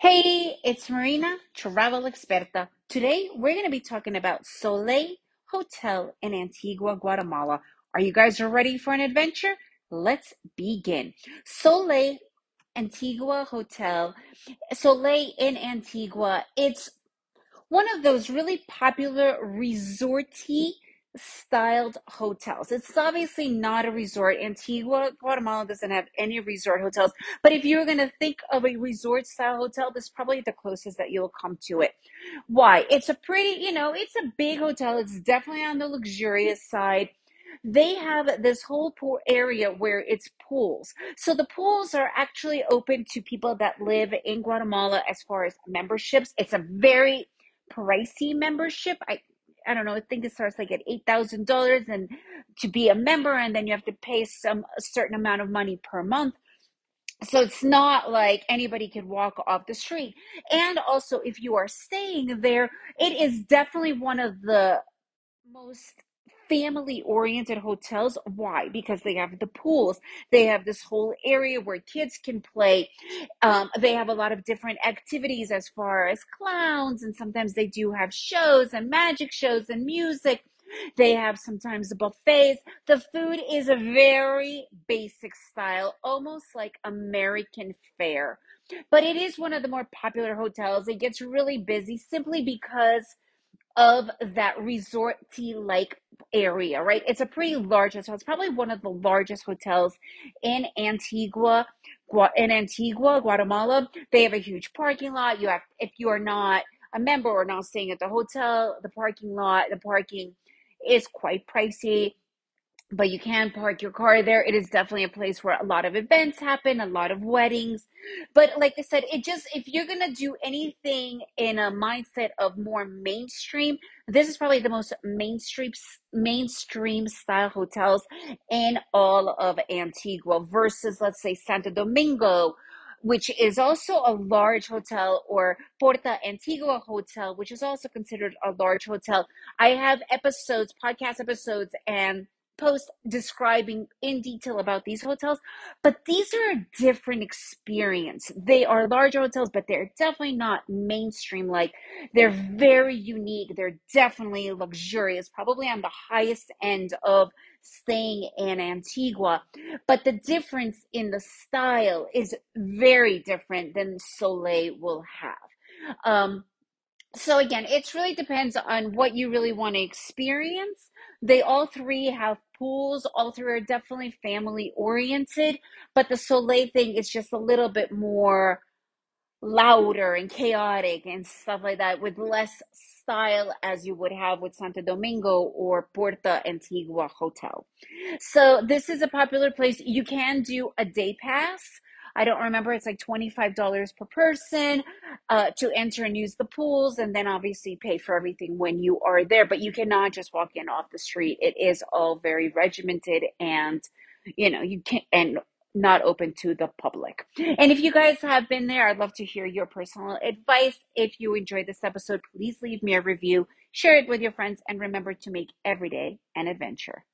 Hey, it's Marina, travel experta. Today we're going to be talking about Soleil Hotel in Antigua, Guatemala. Are you guys ready for an adventure? Let's begin. Soleil Antigua Hotel, Soleil in Antigua. It's one of those really popular resorty styled hotels. It's obviously not a resort. Antigua, Guatemala doesn't have any resort hotels. But if you're going to think of a resort style hotel, this is probably the closest that you'll come to it. Why? It's a pretty, you know, it's a big hotel. It's definitely on the luxurious side they have this whole pool area where it's pools. So the pools are actually open to people that live in Guatemala as far as memberships. It's a very pricey membership. I I don't know. I think it starts like at eight thousand dollars, and to be a member, and then you have to pay some a certain amount of money per month. So it's not like anybody can walk off the street. And also, if you are staying there, it is definitely one of the most family oriented hotels. Why? Because they have the pools, they have this whole area where kids can play. Um, they have a lot of different activities as far as clowns, and sometimes they do have shows and magic shows and music. They have sometimes buffets. The food is a very basic style, almost like American fare. But it is one of the more popular hotels. It gets really busy simply because of that resorty like area, right? It's a pretty large hotel. It's probably one of the largest hotels in Antigua, in Antigua, Guatemala. They have a huge parking lot. You have, if you are not a member or not staying at the hotel, the parking lot, the parking is quite pricey but you can park your car there. It is definitely a place where a lot of events happen, a lot of weddings. But like I said, it just, if you're going to do anything in a mindset of more mainstream, this is probably the most mainstream, mainstream style hotels in all of Antigua versus, let's say, Santo Domingo, which is also a large hotel, or Porta Antigua Hotel, which is also considered a large hotel. I have episodes, podcast episodes, and post describing in detail about these hotels, but these are a different experience. They are large hotels, but they're definitely not mainstream like. They're very unique. They're definitely luxurious, probably on the highest end of staying in Antigua. But the difference in the style is very different than Soleil will have. Um, so again, it really depends on what you really want to experience. They all three have pools. All three are definitely family oriented, but the Soleil thing is just a little bit more louder and chaotic and stuff like that with less style as you would have with Santo Domingo or Porta Antigua Hotel. So this is a popular place. You can do a day pass I don't remember. It's like $25 per person uh, to enter and use the pools, and then obviously pay for everything when you are there. But you cannot just walk in off the street. It is all very regimented and, you know, you can't and not open to the public. And if you guys have been there, I'd love to hear your personal advice. If you enjoyed this episode, please leave me a review, share it with your friends, and remember to make every day an adventure.